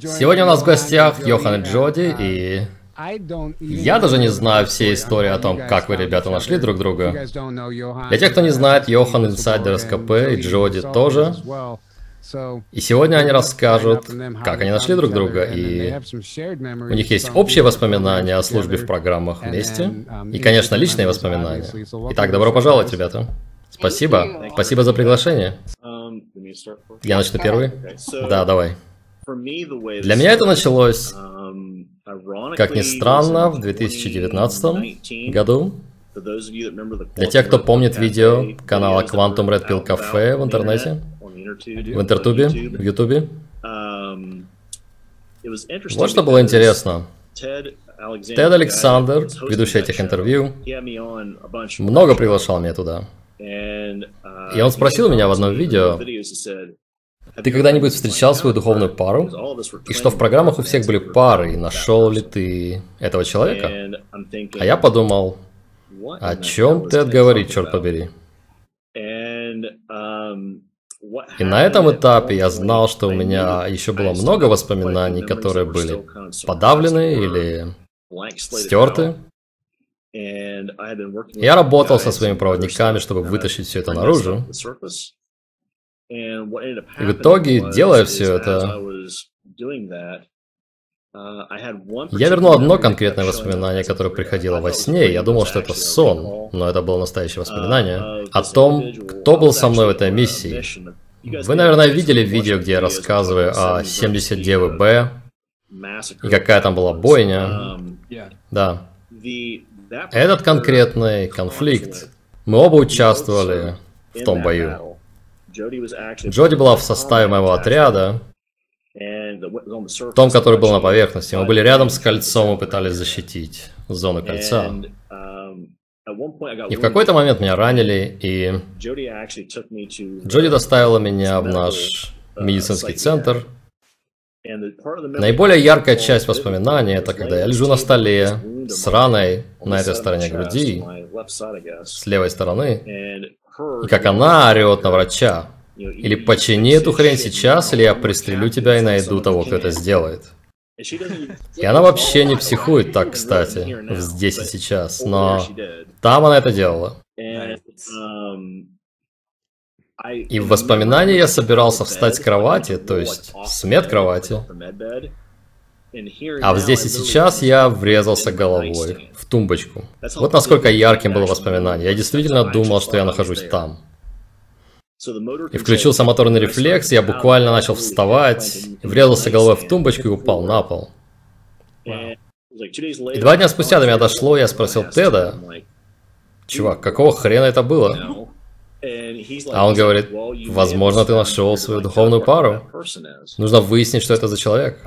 Сегодня у нас в гостях Йохан и Джоди, и я даже не знаю все истории о том, как вы, ребята, нашли друг друга. Для тех, кто не знает, Йохан инсайдер СКП и Джоди тоже. И сегодня они расскажут, как они нашли друг друга, и у них есть общие воспоминания о службе в программах вместе, и, конечно, личные воспоминания. Итак, добро пожаловать, ребята. Спасибо. Спасибо за приглашение. Я начну первый? Да, давай. Для меня это началось, как ни странно, в 2019 году. Для тех, кто помнит видео канала Quantum Red Pill Cafe в интернете, в Интертубе, в Ютубе. Вот что было интересно. Тед Александр, ведущий этих интервью, много приглашал меня туда. И он спросил меня в одном видео, ты когда-нибудь встречал свою духовную пару? И что в программах у всех были пары, и нашел ли ты этого человека? А я подумал, о чем Тед говорит, черт побери? И на этом этапе я знал, что у меня еще было много воспоминаний, которые были подавлены или стерты. Я работал со своими проводниками, чтобы вытащить все это наружу. И в итоге, делая все это, я вернул одно конкретное воспоминание, которое приходило во сне. Я думал, что это сон, но это было настоящее воспоминание о том, кто был со мной в этой миссии. Вы, наверное, видели видео, где я рассказываю о 79 Б и какая там была бойня. Да. Этот конкретный конфликт, мы оба участвовали в том бою. Джоди была в составе моего отряда, том, который был на поверхности. Мы были рядом с кольцом и пытались защитить зону кольца. И в какой-то момент меня ранили, и Джоди доставила меня в наш медицинский центр. Наиболее яркая часть воспоминаний это когда я лежу на столе с раной на этой стороне груди, с левой стороны, и как она орет на врача. Или почини эту хрень сейчас, или я пристрелю тебя и найду того, кто это сделает. И она вообще не психует так, кстати, здесь и сейчас, но там она это делала. И в воспоминании я собирался встать с кровати, то есть с медкровати. А здесь и сейчас я врезался головой в тумбочку. Вот насколько ярким было воспоминание. Я действительно думал, что я нахожусь там. И включился моторный рефлекс, я буквально начал вставать, врезался головой в тумбочку и упал на пол. И два дня спустя до меня дошло, я спросил Теда, чувак, какого хрена это было? А он говорит, возможно, ты нашел свою духовную пару. Нужно выяснить, что это за человек.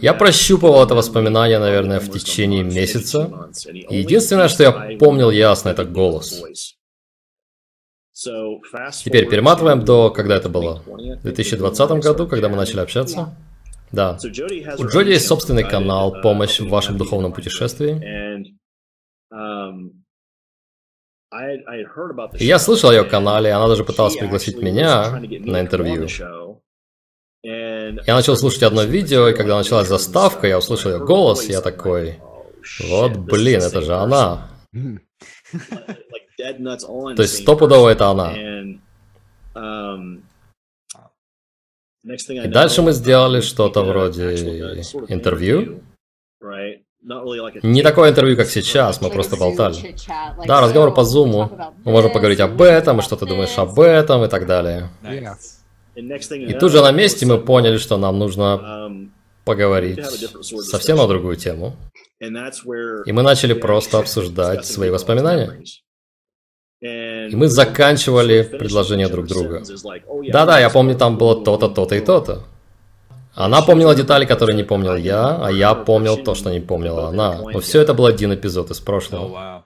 Я прощупывал это воспоминание, наверное, в течение месяца. И единственное, что я помнил ясно, это голос. Теперь перематываем до, когда это было? В 2020 году, когда мы начали общаться? Да. У Джоди есть собственный канал «Помощь в вашем духовном путешествии». И я слышал о ее канале, она даже пыталась пригласить меня на интервью. Я начал слушать одно видео, и когда началась заставка, я услышал ее голос, и я такой, вот блин, это же она. То есть стопудово это она. Um, и дальше мы сделали что-то вроде интервью. Не такое интервью, как сейчас, мы просто болтали. Да, разговор по зуму. Мы можем поговорить об этом, и что ты думаешь об этом, и так далее. И тут же на месте мы поняли, что нам нужно um, поговорить совсем на другую тему. И мы начали просто обсуждать свои воспоминания. И мы заканчивали предложения друг друга. Да-да, я помню, там было то-то, то-то и то-то. Она помнила детали, которые не помнил я, а я помнил то, что не помнила она. Но все это был один эпизод из прошлого.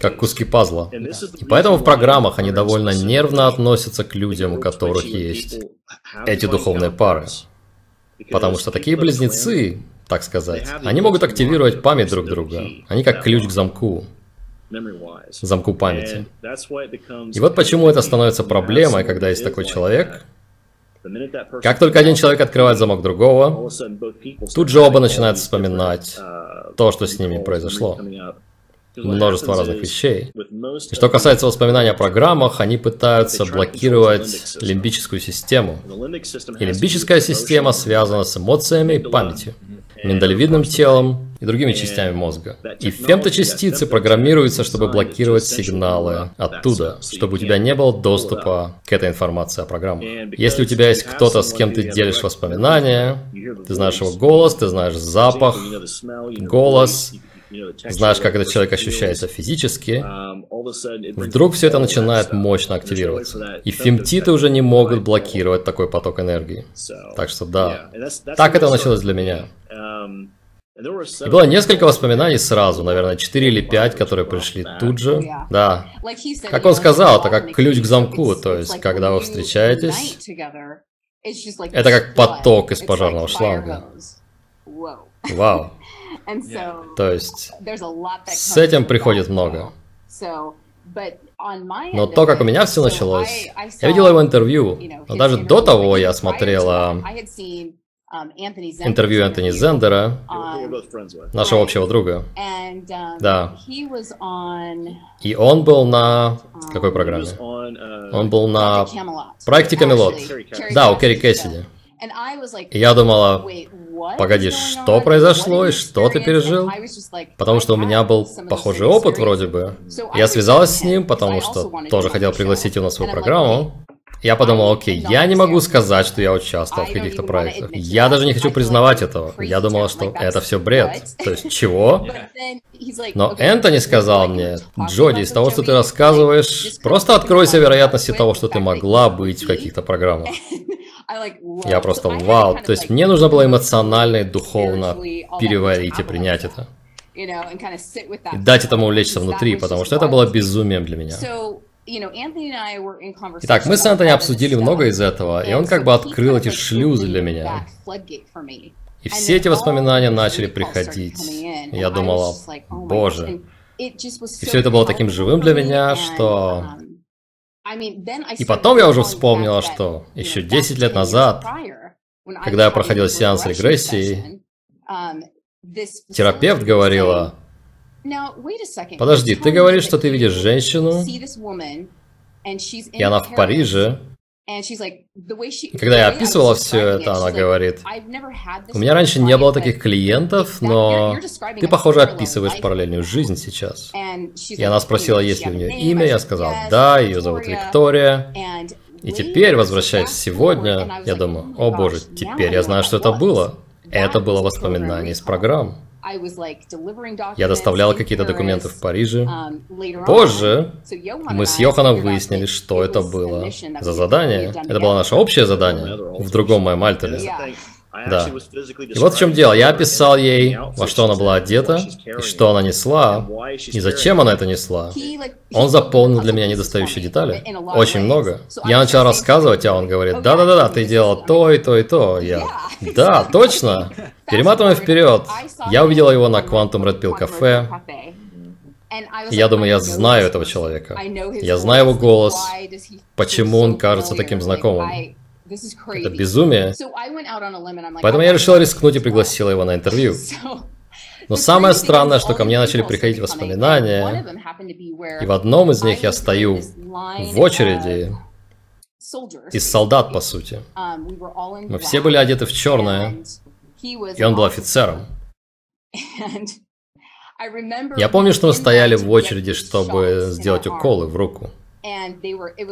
Как куски пазла. И поэтому в программах они довольно нервно относятся к людям, у которых есть эти духовные пары. Потому что такие близнецы, так сказать, они могут активировать память друг друга. Они как ключ к замку замку памяти. И вот почему это становится проблемой, когда есть такой человек, Как только один человек открывает замок другого, тут же оба начинают вспоминать то, что с ними произошло множество разных вещей. И что касается воспоминаний о программах, они пытаются блокировать лимбическую систему. И лимбическая система связана с эмоциями и памятью, миндалевидным телом и другими частями мозга. И фемточастицы программируются, чтобы блокировать сигналы оттуда, чтобы у тебя не было доступа к этой информации о программах. Если у тебя есть кто-то, с кем ты делишь воспоминания, ты знаешь его голос, ты знаешь запах, голос, знаешь, как этот человек ощущается физически, вдруг все это начинает мощно активироваться. И фемтиты уже не могут блокировать такой поток энергии. Так что да, так это началось для меня. И было несколько воспоминаний сразу, наверное, 4 или 5, которые пришли тут же. Да. Как он сказал, это как ключ к замку, то есть, когда вы встречаетесь, это как поток из пожарного шланга. Вау. То есть с этим приходит много. Но то, как у меня все началось, я видела его интервью, но даже до того я смотрела um, интервью Энтони Зендера, нашего общего друга. Um, да. И он был на... Um, какой программе? Uh, он был на проекте Камелот. Да, у Керри Кэссиди. И я думала, Погоди, что произошло и что ты пережил? Потому что у меня был похожий опыт вроде бы. Я связалась с ним, потому что тоже хотел пригласить его на свою программу. Я подумал, окей, я не могу сказать, что я участвовал в каких-то проектах. Я даже не хочу признавать этого. Я думала, что это все бред. То есть, чего? Но Энтони сказал мне, Джоди, из того, что ты рассказываешь, просто откройся вероятности того, что ты могла быть в каких-то программах. Я просто вау. То есть мне нужно было эмоционально и духовно переварить и принять это. И дать этому улечься внутри, потому что это было безумием для меня. Итак, мы с Антони обсудили много из этого, и он как бы открыл эти шлюзы для меня. И все эти воспоминания начали приходить. И я думала, oh боже. И все это было таким живым для меня, что um, и потом я уже вспомнила, что еще 10 лет назад, когда я проходила сеанс регрессии, um, терапевт говорила, подожди, ты говоришь, что ты видишь женщину, и она в Париже, и когда я описывала все это, она говорит, у меня раньше не было таких клиентов, но ты, похоже, описываешь параллельную жизнь сейчас. И она спросила, есть ли у нее имя, я сказал, да, ее зовут Виктория. И теперь, возвращаясь сегодня, я думаю, о боже, теперь я знаю, что это было. Это было воспоминание из программ. Я доставлял какие-то документы в Париже. Um, Позже мы с Йоханом выяснили, что это было за задание. Это было наше общее задание в другом моем альтере. Да. И вот в чем дело. Я описал ей, во что она была одета, и что она несла, и зачем она это несла. Он заполнил для меня недостающие детали. Очень много. Я начал рассказывать, а он говорит, да-да-да, ты делал то и то и то. Я, да, точно. Перематываем вперед. Я увидела его на Quantum Red Pill кафе. Я думаю, я знаю этого человека. Я знаю его голос. Почему он кажется таким знакомым? Это безумие. Поэтому я решил рискнуть и пригласила его на интервью. Но самое странное, что ко мне начали приходить воспоминания, и в одном из них я стою в очереди из солдат, по сути. Um, Мы все были одеты в черное, и он был офицером. Я помню, что мы стояли в очереди, чтобы сделать уколы в руку.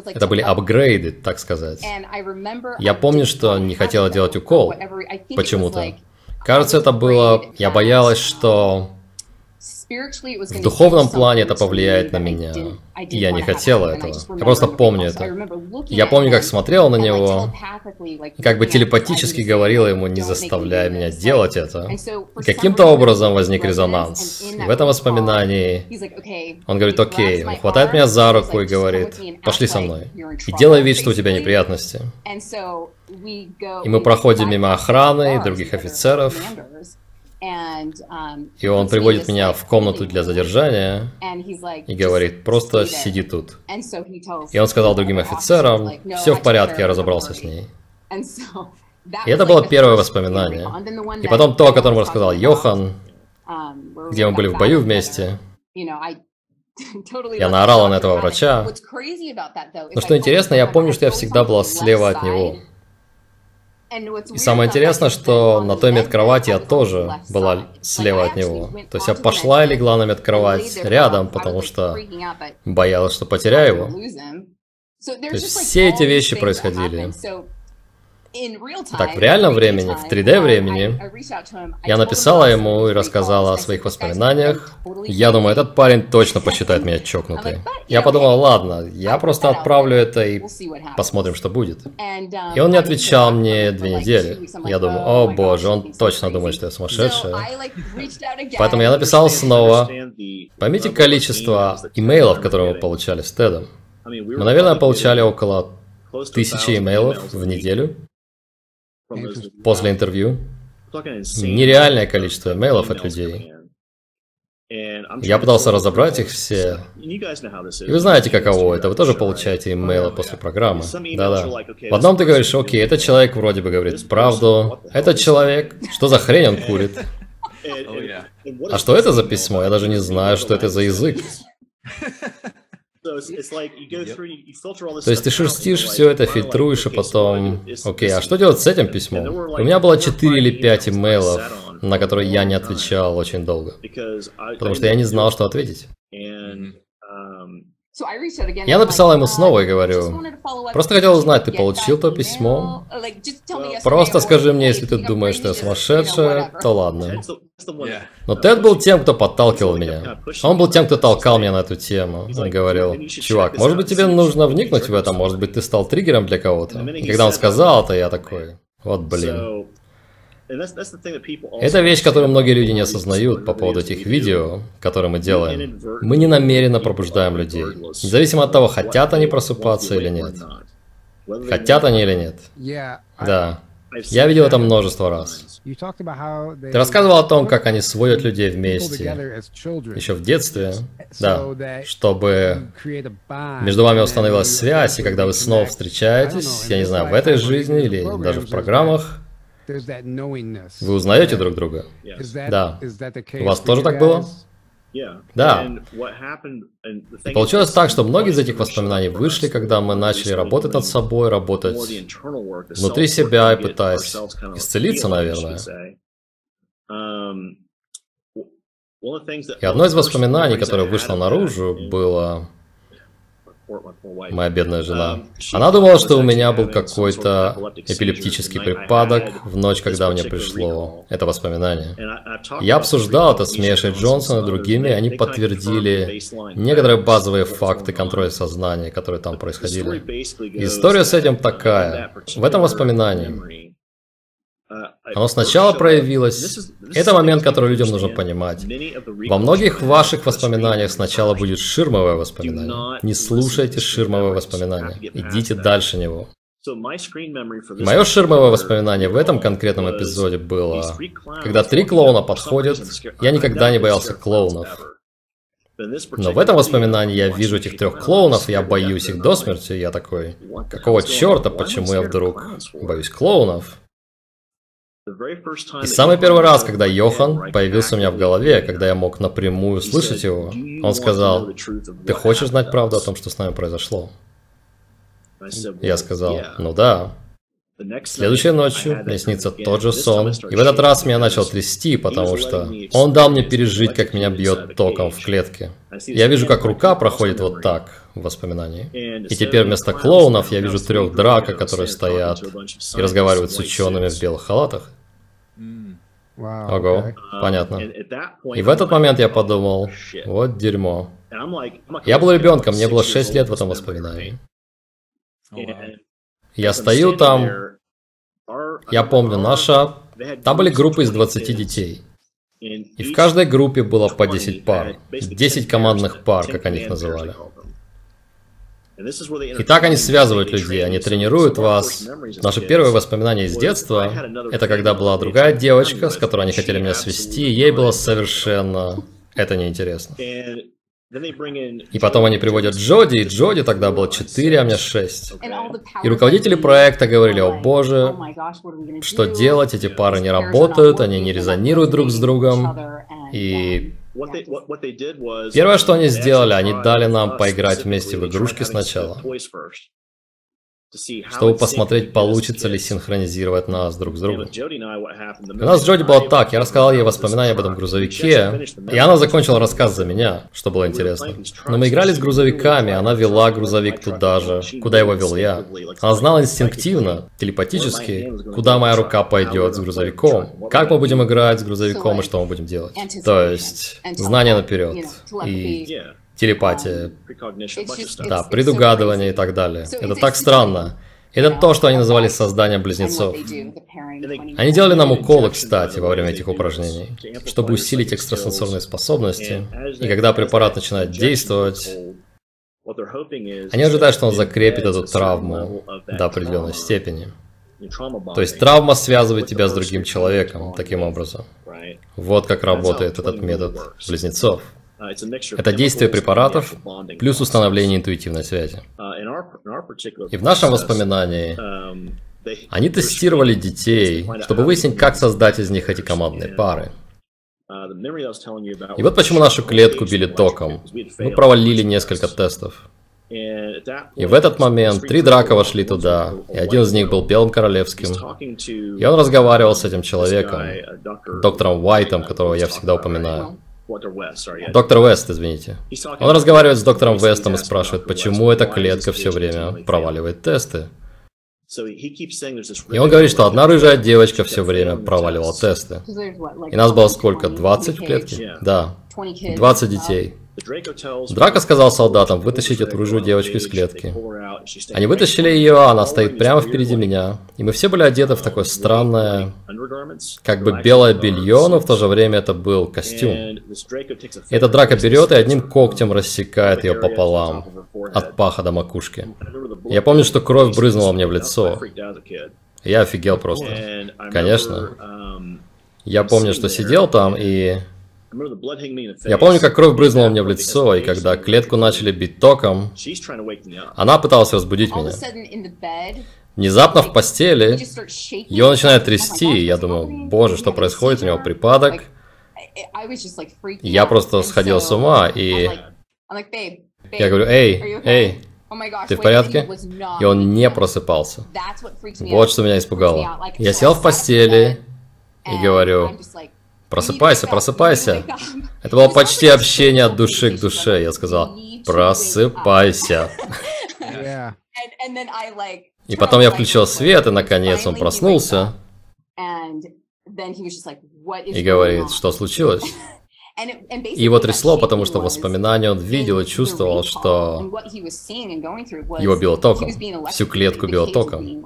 Это были апгрейды, так сказать. Я помню, что не хотела делать укол почему-то. Кажется, это было... Я боялась, что в духовном плане это повлияет на меня. Я не хотела этого. Я просто помню это. Я помню, как смотрела на него, и как бы телепатически говорила ему, не заставляя меня делать это. И каким-то образом возник резонанс. И в этом воспоминании он говорит, окей, он хватает меня за руку и говорит, пошли со мной. И делай вид, что у тебя неприятности. И мы проходим мимо охраны и других офицеров, и он приводит меня в комнату для задержания и говорит, просто сиди тут. И он сказал другим офицерам, все в порядке, я разобрался с ней. И это было первое воспоминание. И потом то, о котором рассказал Йохан, um, где мы были в бою вместе. Я наорала на этого врача. Но что интересно, я помню, что я всегда была слева от него. И самое интересное, что на той медкровати я тоже была слева от него. То есть я пошла и легла на медкровать рядом, потому что боялась, что потеряю его. То есть все эти вещи происходили. Так, в реальном времени, в 3D времени, я написала ему и рассказала о своих воспоминаниях. Я думаю, этот парень точно посчитает меня чокнутой. Я подумал, ладно, я просто отправлю это и посмотрим, что будет. И он не отвечал мне две недели. Я думаю, о боже, он точно думает, что я сумасшедшая. Поэтому я написал снова. Поймите количество имейлов, которые мы получали с Тедом. Мы, наверное, получали около тысячи имейлов в неделю после интервью. Нереальное количество имейлов от людей. Я пытался разобрать их все. И вы знаете, каково это. Вы тоже получаете имейлы после программы. Да-да. В одном ты говоришь, окей, этот человек вроде бы говорит правду. Этот человек, что за хрень он курит? А что это за письмо? Я даже не знаю, что это за язык. То есть ты шерстишь все это, фильтруешь, и потом... Окей, а что делать с этим письмом? У меня было 4 или 5 имейлов, на которые я не отвечал очень долго. Потому что я не знал, что ответить. Я написал ему снова и говорю, просто хотел узнать, ты получил то письмо? Просто скажи мне, если ты думаешь, что я сумасшедшая, то ладно. Но Тед был тем, кто подталкивал меня. Он был тем, кто толкал меня на эту тему. Он говорил, чувак, может быть тебе нужно вникнуть в это, может быть ты стал триггером для кого-то. И когда он сказал это, я такой, вот блин. Это вещь, которую многие люди не осознают по поводу этих видео, которые мы делаем. Мы не намеренно пробуждаем людей, независимо от того, хотят они просыпаться или нет. Хотят они или нет. Да. Я видел это множество раз. Ты рассказывал о том, как они сводят людей вместе, еще в детстве, да, чтобы между вами установилась связь, и когда вы снова встречаетесь, я не знаю, в этой жизни или даже в программах, вы узнаете друг друга? Да. У вас тоже так было? Да. И получилось так, что многие из этих воспоминаний вышли, когда мы начали работать над собой, работать внутри себя и пытаясь исцелиться, наверное. Um, и одно из воспоминаний, которое вышло наружу, было моя бедная жена. Она думала, что у меня был какой-то эпилептический припадок в ночь, когда мне пришло это воспоминание. Я обсуждал это с Мешей Джонсон и другими, и они подтвердили некоторые базовые факты контроля сознания, которые там происходили. История с этим такая. В этом воспоминании оно сначала проявилось. Это момент, который людям нужно понимать. Во многих ваших воспоминаниях сначала будет ширмовое воспоминание. Не слушайте ширмовое воспоминание. Идите дальше него. Мое ширмовое воспоминание в этом конкретном эпизоде было, когда три клоуна подходят, я никогда не боялся клоунов. Но в этом воспоминании я вижу этих трех клоунов, я боюсь их до смерти, я такой, какого черта, почему я вдруг боюсь клоунов? И самый первый раз, когда Йохан появился у меня в голове, когда я мог напрямую слышать его, он сказал, «Ты хочешь знать правду о том, что с нами произошло?» Я сказал, «Ну да». Следующей ночью мне снится тот же сон, и в этот раз меня начал трясти, потому что он дал мне пережить, как меня бьет током в клетке. Я вижу, как рука проходит вот так в воспоминании. И теперь вместо клоунов я вижу трех драка, которые стоят и разговаривают с учеными в белых халатах. Ого, понятно. И в этот момент я подумал, вот дерьмо. Я был ребенком, мне было 6 лет в этом воспоминании. Я стою там, я помню, наша... Там были группы из 20 детей. И в каждой группе было по 10 пар. 10 командных пар, как они их называли. И так они связывают людей, они тренируют вас. Наше первое воспоминание из детства, это когда была другая девочка, с которой они хотели меня свести, ей было совершенно это неинтересно. И потом они приводят Джоди, и Джоди тогда было 4, а мне 6. И руководители проекта говорили, о боже, что делать, эти пары не работают, они не резонируют друг с другом. И первое, что они сделали, они дали нам поиграть вместе в игрушки сначала чтобы посмотреть, получится ли синхронизировать нас друг с другом. У нас с Джоди было так, я рассказал ей воспоминания об этом грузовике, и она закончила рассказ за меня, что было интересно. Но мы играли с грузовиками, она вела грузовик туда же, куда его вел я. Она знала инстинктивно, телепатически, куда моя рука пойдет с грузовиком, как мы будем играть с грузовиком и что мы будем делать. То есть, знание наперед. И телепатия, да, предугадывание и так далее. Это так странно. Это то, что они называли созданием близнецов. Они делали нам уколы, кстати, во время этих упражнений, чтобы усилить экстрасенсорные способности. И когда препарат начинает действовать, они ожидают, что он закрепит эту травму до определенной степени. То есть травма связывает тебя с другим человеком таким образом. Вот как работает этот метод близнецов. Uh, Это действие препаратов плюс установление интуитивной связи. Uh, И в нашем воспоминании um, они тестировали детей, чтобы выяснить, как создать из них эти командные пары. Uh, И вот почему нашу клетку били током. Мы провалили несколько тестов. И в этот момент три драка вошли туда, и один из них был Белым Королевским. И он разговаривал с этим человеком, доктором Уайтом, которого я всегда упоминаю. Доктор Вест, извините. Он разговаривает с доктором Вестом и спрашивает, почему эта клетка все время проваливает тесты. И он говорит, что одна рыжая девочка все время проваливала тесты. И нас было сколько? 20 в клетке? Да. 20 детей. Драка сказал солдатам вытащить эту рыжую девочку из клетки. Они вытащили ее, она стоит прямо впереди меня. И мы все были одеты в такое странное, как бы белое белье, но в то же время это был костюм. И эта драка берет и одним когтем рассекает ее пополам, от паха до макушки. Я помню, что кровь брызнула мне в лицо. Я офигел просто. Конечно. Я помню, что сидел там и я помню, как кровь брызнула мне в лицо, и когда клетку начали бить током, она пыталась разбудить меня. Внезапно в постели ее начинает трясти, и я думаю, боже, что происходит, у него припадок. Я просто сходил с ума, и я говорю, эй, эй, oh ты в порядке? И он не просыпался. Вот что меня испугало. Я сел в постели и говорю, Просыпайся, просыпайся. Это было почти общение от души к душе. Я сказал, просыпайся. И потом я включил свет, и наконец он проснулся. И говорит, что случилось? И его трясло, потому что воспоминания он видел и чувствовал, что его било током. Всю клетку било током.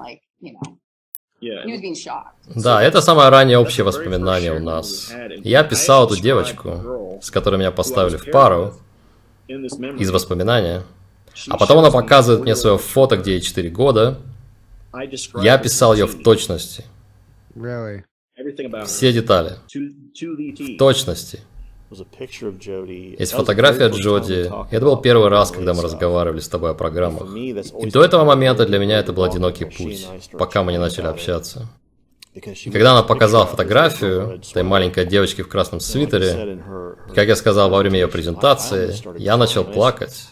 Да, это самое раннее общее воспоминание у нас. Я писал эту девочку, с которой меня поставили в пару, из воспоминания. А потом она показывает мне свое фото, где ей 4 года. Я описал ее в точности. Все детали. В точности. Есть фотография Джоди. Это был первый раз, когда мы разговаривали с тобой о программах. И до этого момента для меня это был одинокий путь, пока мы не начали общаться. И когда она показала фотографию этой маленькой девочки в красном свитере, как я сказал во время ее презентации, я начал плакать.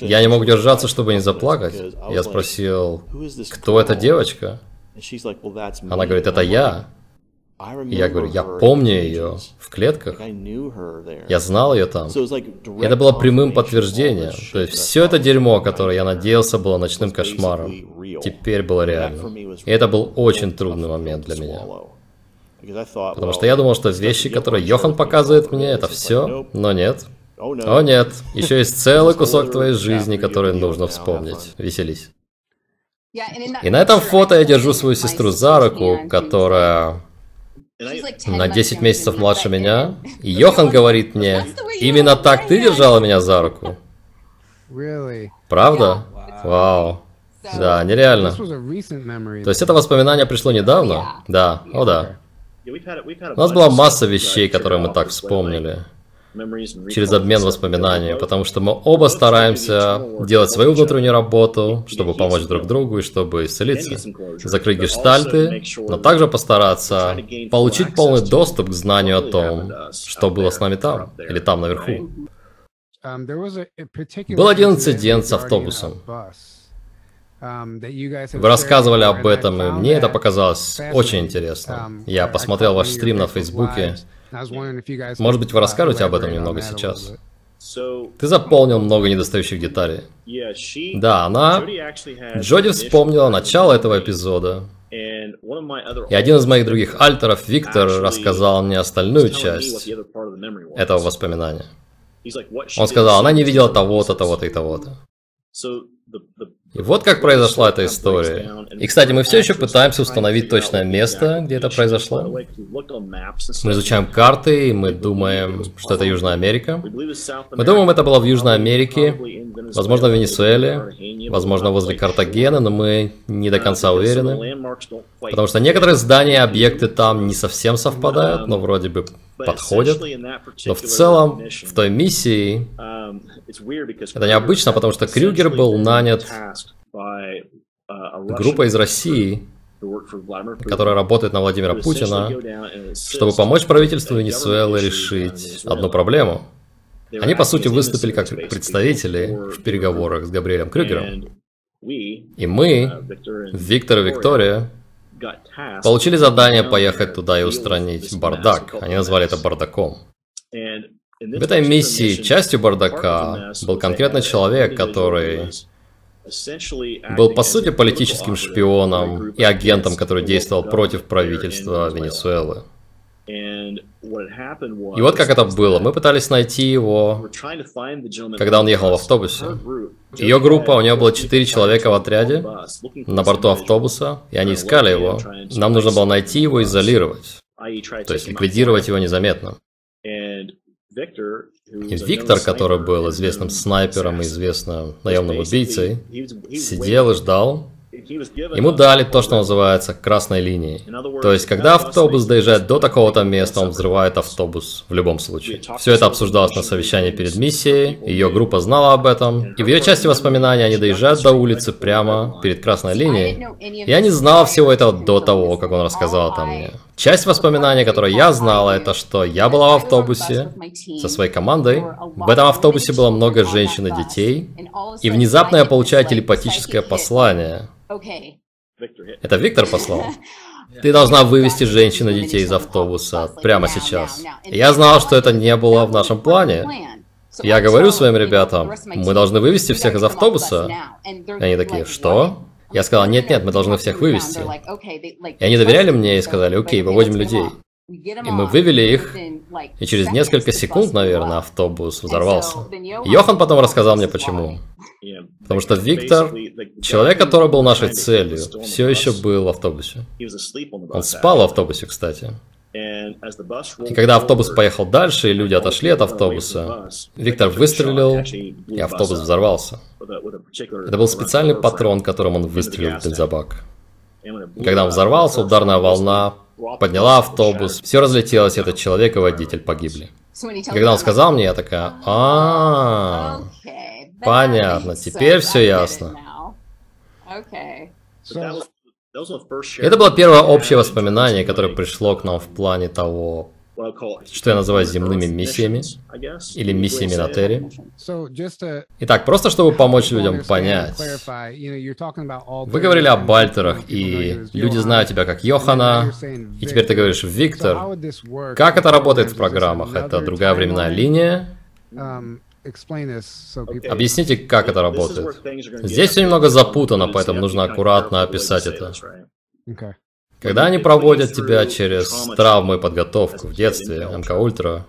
Я не мог держаться, чтобы не заплакать. Я спросил, кто эта девочка? Она говорит, это я. Я говорю, я помню ее в клетках. Я знал ее там. И это было прямым подтверждением. То есть все это дерьмо, которое я надеялся было ночным кошмаром, теперь было реальным. И это был очень трудный момент для меня. Потому что я думал, что вещи, которые Йохан показывает мне, это все, но нет. О нет, еще есть целый кусок твоей жизни, который нужно вспомнить. Веселись. И на этом фото я держу свою сестру за руку, которая на 10 месяцев младше меня. И Йохан говорит мне, именно так ты держала меня за руку. Правда? Вау. Да, нереально. То есть это воспоминание пришло недавно? Да, о да. У нас была масса вещей, которые мы так вспомнили. Через обмен воспоминаниями, потому что мы оба стараемся делать свою внутреннюю работу, чтобы помочь друг другу и чтобы исцелиться, закрыть гештальты, но также постараться получить полный доступ к знанию о том, что было с нами там или там наверху. Был один инцидент с автобусом. Вы рассказывали об этом, и мне это показалось очень интересно. Я посмотрел ваш стрим на Фейсбуке. Может быть, вы расскажете об этом немного сейчас? Ты заполнил много недостающих деталей. Да, она... Джоди вспомнила начало этого эпизода. И один из моих других альтеров, Виктор, рассказал мне остальную часть этого воспоминания. Он сказал, она не видела того-то, того-то и того-то. И вот как произошла эта история. И, кстати, мы все еще пытаемся установить точное место, где это произошло. Мы изучаем карты, и мы думаем, что это Южная Америка. Мы думаем, это было в Южной Америке, возможно, в Венесуэле, возможно, возле Картагена, но мы не до конца уверены. Потому что некоторые здания и объекты там не совсем совпадают, но вроде бы подходят. Но в целом, в той миссии, это необычно, потому что Крюгер был нанят группой из России, которая работает на Владимира Путина, чтобы помочь правительству Венесуэлы решить одну проблему. Они, по сути, выступили как представители в переговорах с Габриэлем Крюгером. И мы, Виктор и Виктория, получили задание поехать туда и устранить бардак. Они назвали это бардаком. В этой миссии частью бардака был конкретно человек, который был по сути политическим шпионом и агентом, который действовал против правительства Венесуэлы. И вот как это было. Мы пытались найти его, когда он ехал в автобусе. Ее группа, у нее было четыре человека в отряде на борту автобуса, и они искали его. Нам нужно было найти его и изолировать, то есть ликвидировать его незаметно. И Виктор, который был известным снайпером и известным наемным убийцей, сидел и ждал, Ему дали то, что называется красной линией. То есть, когда автобус доезжает до такого-то места, он взрывает автобус в любом случае. Все это обсуждалось на совещании перед миссией, ее группа знала об этом, и в ее части воспоминаний они доезжают до улицы прямо перед красной линией. Я не знал всего этого до того, как он рассказал это мне. Часть воспоминаний, которые я знала, это что я была в автобусе со своей командой. В этом автобусе было много женщин и детей. И внезапно я получаю телепатическое послание. Это Виктор послал? Ты должна вывести женщин и детей из автобуса прямо сейчас. Я знал, что это не было в нашем плане. Я говорю своим ребятам, мы должны вывести всех из автобуса. И они такие, что? Я сказал, нет-нет, мы должны всех вывести. И они доверяли мне и сказали, окей, выводим людей. И мы вывели их, и через несколько секунд, наверное, автобус взорвался. Йохан потом рассказал мне почему. Потому что Виктор, человек, который был нашей целью, все еще был в автобусе. Он спал в автобусе, кстати. И когда автобус поехал дальше, и люди отошли от автобуса, Виктор выстрелил, и автобус взорвался. Это был специальный патрон, которым он выстрелил в бензобак. И когда он взорвался, ударная волна подняла автобус, все разлетелось, этот человек и водитель погибли. И когда он сказал мне, я такая, а, понятно, теперь все ясно. Это было первое общее воспоминание, которое пришло к нам в плане того, что я называю земными миссиями, или миссиями на Терре. Итак, просто чтобы помочь людям понять. Вы говорили об Бальтерах, и люди знают тебя как Йохана, и теперь ты говоришь Виктор. Как это работает в программах? Это другая временная линия? Объясните, как это работает. Здесь все немного запутано, поэтому нужно аккуратно описать это. Когда они проводят тебя через травмы и подготовку в детстве, МК Ультра,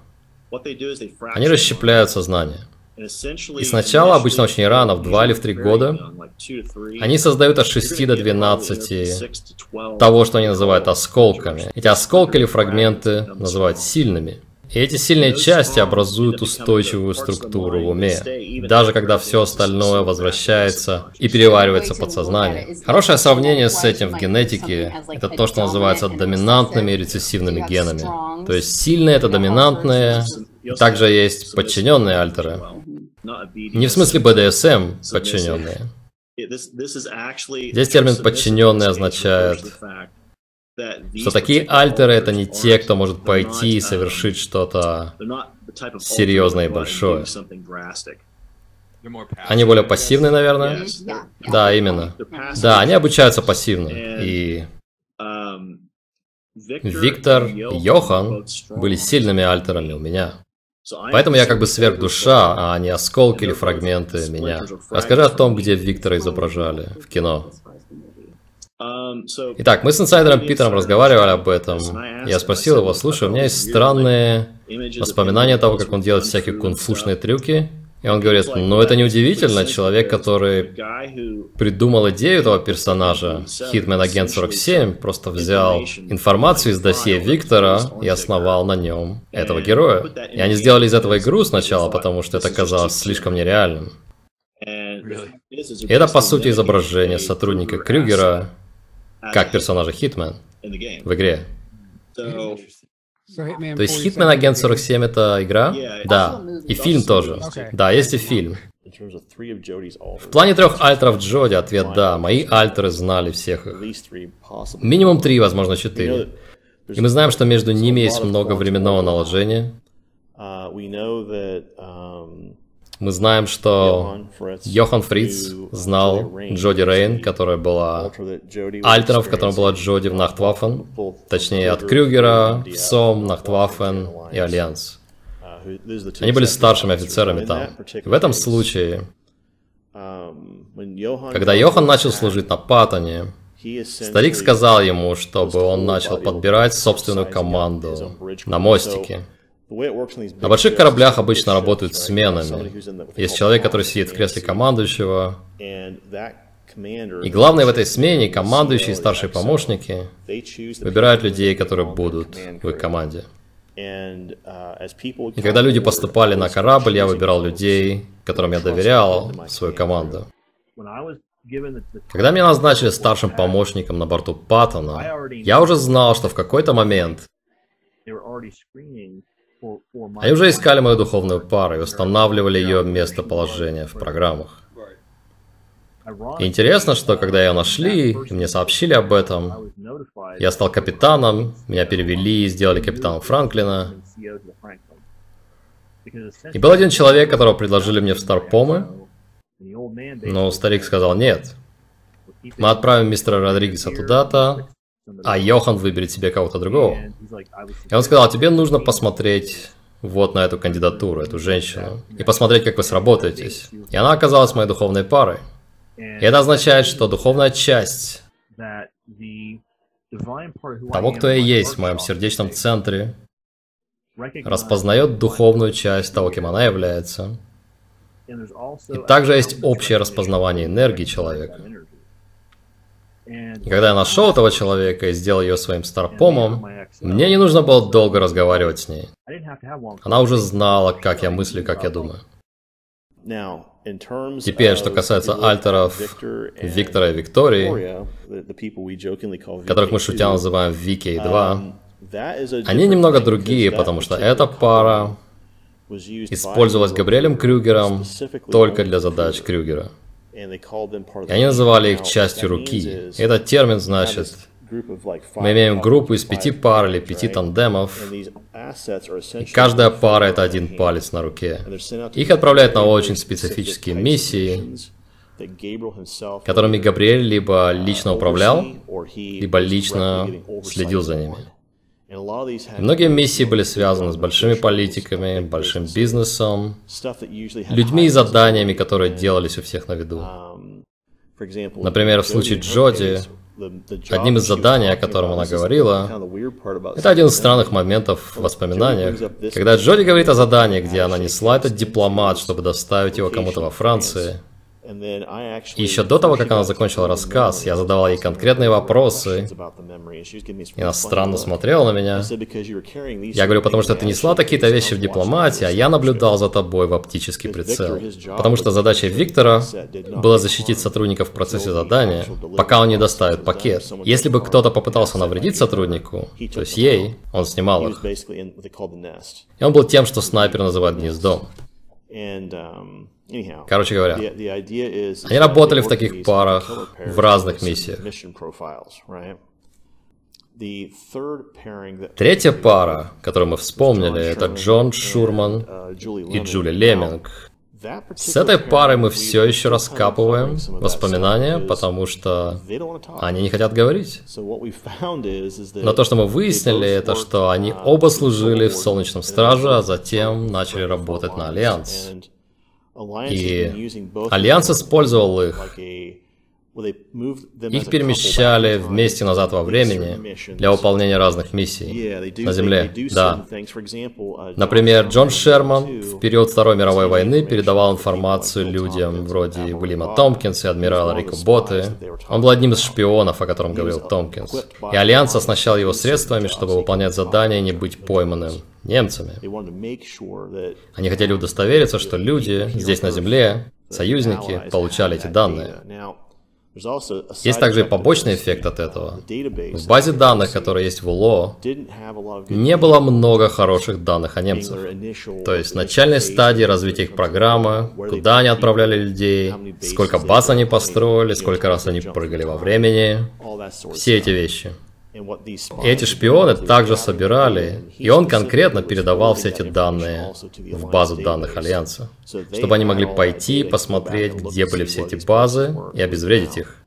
они расщепляют сознание. И сначала, обычно очень рано, в 2 или в 3 года, они создают от 6 до 12 того, что они называют осколками. Эти осколки или фрагменты называют сильными. И эти сильные части образуют устойчивую структуру в уме, даже когда все остальное возвращается и переваривается подсознание. Хорошее сравнение с этим в генетике – это то, что называется доминантными и рецессивными генами. То есть сильные – это доминантные, Также есть подчиненные альтеры. Не в смысле BDSM подчиненные. Здесь термин подчиненный означает, что такие альтеры это не те, кто может пойти и совершить что-то серьезное и большое. Они более пассивные, наверное? Да, именно. Да, они обучаются пассивно. И Виктор и Йохан были сильными альтерами у меня. Поэтому я как бы сверхдуша, а не осколки или фрагменты меня. Расскажи о том, где Виктора изображали в кино. Итак, мы с инсайдером Питером разговаривали об этом. Я спросил его, слушай, у меня есть странные воспоминания того, как он делает всякие кунг-фушные трюки. И он говорит, ну это неудивительно, человек, который придумал идею этого персонажа, Hitman Agent 47, просто взял информацию из досье Виктора и основал на нем этого героя. И они сделали из этого игру сначала, потому что это казалось слишком нереальным. И это по сути изображение сотрудника Крюгера как персонажа Хитмен в игре. То есть Hitman Agent 47 это игра? Да. И фильм тоже. Да, есть и фильм. В плане трех альтеров Джоди ответ да. Мои альтеры знали всех их. Минимум три, возможно, четыре. И мы знаем, что между ними есть много временного наложения. Мы знаем, что Йохан Фриц знал Джоди Рейн, которая была альтером, в котором была Джоди в Нахтваффен, точнее от Крюгера, в СОМ, Нахтваффен и Альянс. Они были старшими офицерами там. В этом случае, когда Йохан начал служить на Паттоне, старик сказал ему, чтобы он начал подбирать собственную команду на мостике. На больших кораблях обычно работают сменами. Есть человек, который сидит в кресле командующего, и главное в этой смене, командующие и старшие помощники выбирают людей, которые будут в их команде. И когда люди поступали на корабль, я выбирал людей, которым я доверял, свою команду. Когда меня назначили старшим помощником на борту Паттона, я уже знал, что в какой-то момент они уже искали мою духовную пару и устанавливали ее местоположение в программах. И интересно, что когда ее нашли, и мне сообщили об этом, я стал капитаном, меня перевели и сделали капитаном Франклина. И был один человек, которого предложили мне в Старпомы, но старик сказал нет. Мы отправим мистера Родригеса туда-то, а Йохан выберет себе кого-то другого. И он сказал, тебе нужно посмотреть вот на эту кандидатуру, эту женщину, и посмотреть, как вы сработаетесь. И она оказалась моей духовной парой. И это означает, что духовная часть того, кто я есть в моем сердечном центре, распознает духовную часть того, кем она является. И также есть общее распознавание энергии человека. И когда я нашел этого человека и сделал ее своим старпомом, мне не нужно было долго разговаривать с ней. Она уже знала, как я мыслю, как я думаю. Теперь, что касается альтеров Виктора и Виктории, которых мы шутя называем Вики и 2, они немного другие, потому что эта пара использовалась Габриэлем Крюгером только для задач Крюгера. И они называли их частью руки. Этот термин значит, мы имеем группу из пяти пар или пяти тандемов, и каждая пара это один палец на руке. Их отправляют на очень специфические миссии, которыми Габриэль либо лично управлял, либо лично следил за ними. Многие миссии были связаны с большими политиками, большим бизнесом, людьми и заданиями, которые делались у всех на виду. Например, в случае Джоди, одним из заданий, о котором она говорила, это один из странных моментов в воспоминаниях, когда Джоди говорит о задании, где она несла этот дипломат, чтобы доставить его кому-то во Франции, еще до того, как она закончила рассказ, я задавал ей конкретные вопросы, и она странно смотрела на меня. Я говорю, потому что ты несла такие-то вещи в дипломатии, а я наблюдал за тобой в оптический прицел. Потому что задачей Виктора было защитить сотрудников в процессе задания, пока он не доставит пакет. Если бы кто-то попытался навредить сотруднику, то есть ей, он снимал их. И он был тем, что снайпер называет гнездом. Короче говоря, они работали в таких парах в разных миссиях. Третья пара, которую мы вспомнили, это Джон Шурман uh, и Джули Леминг. С этой парой мы все еще раскапываем воспоминания, потому что они не хотят говорить. Но то, что мы выяснили, это что они uh, оба служили в Солнечном Страже, а затем начали работать на Альянс. И Альянс использовал их их перемещали вместе назад во времени для выполнения разных миссий на Земле. Да. Uh, Например, Джон Шерман в период Второй мировой войны передавал информацию людям вроде Уильяма Томпкинса и адмирала Рико Боты. Он был одним из шпионов, о котором говорил Томпкинс. И Альянс оснащал его средствами, чтобы выполнять задания и не быть пойманным немцами. Они хотели удостовериться, что люди здесь на Земле, союзники, получали эти данные. Есть также и побочный эффект от этого. В базе данных, которая есть в УЛО, не было много хороших данных о немцах. То есть в начальной стадии развития их программы, куда они отправляли людей, сколько баз они построили, сколько раз они прыгали во времени, все эти вещи. Эти шпионы также собирали, и он конкретно передавал все эти данные в базу данных Альянса, чтобы они могли пойти, посмотреть, где были все эти базы, и обезвредить их.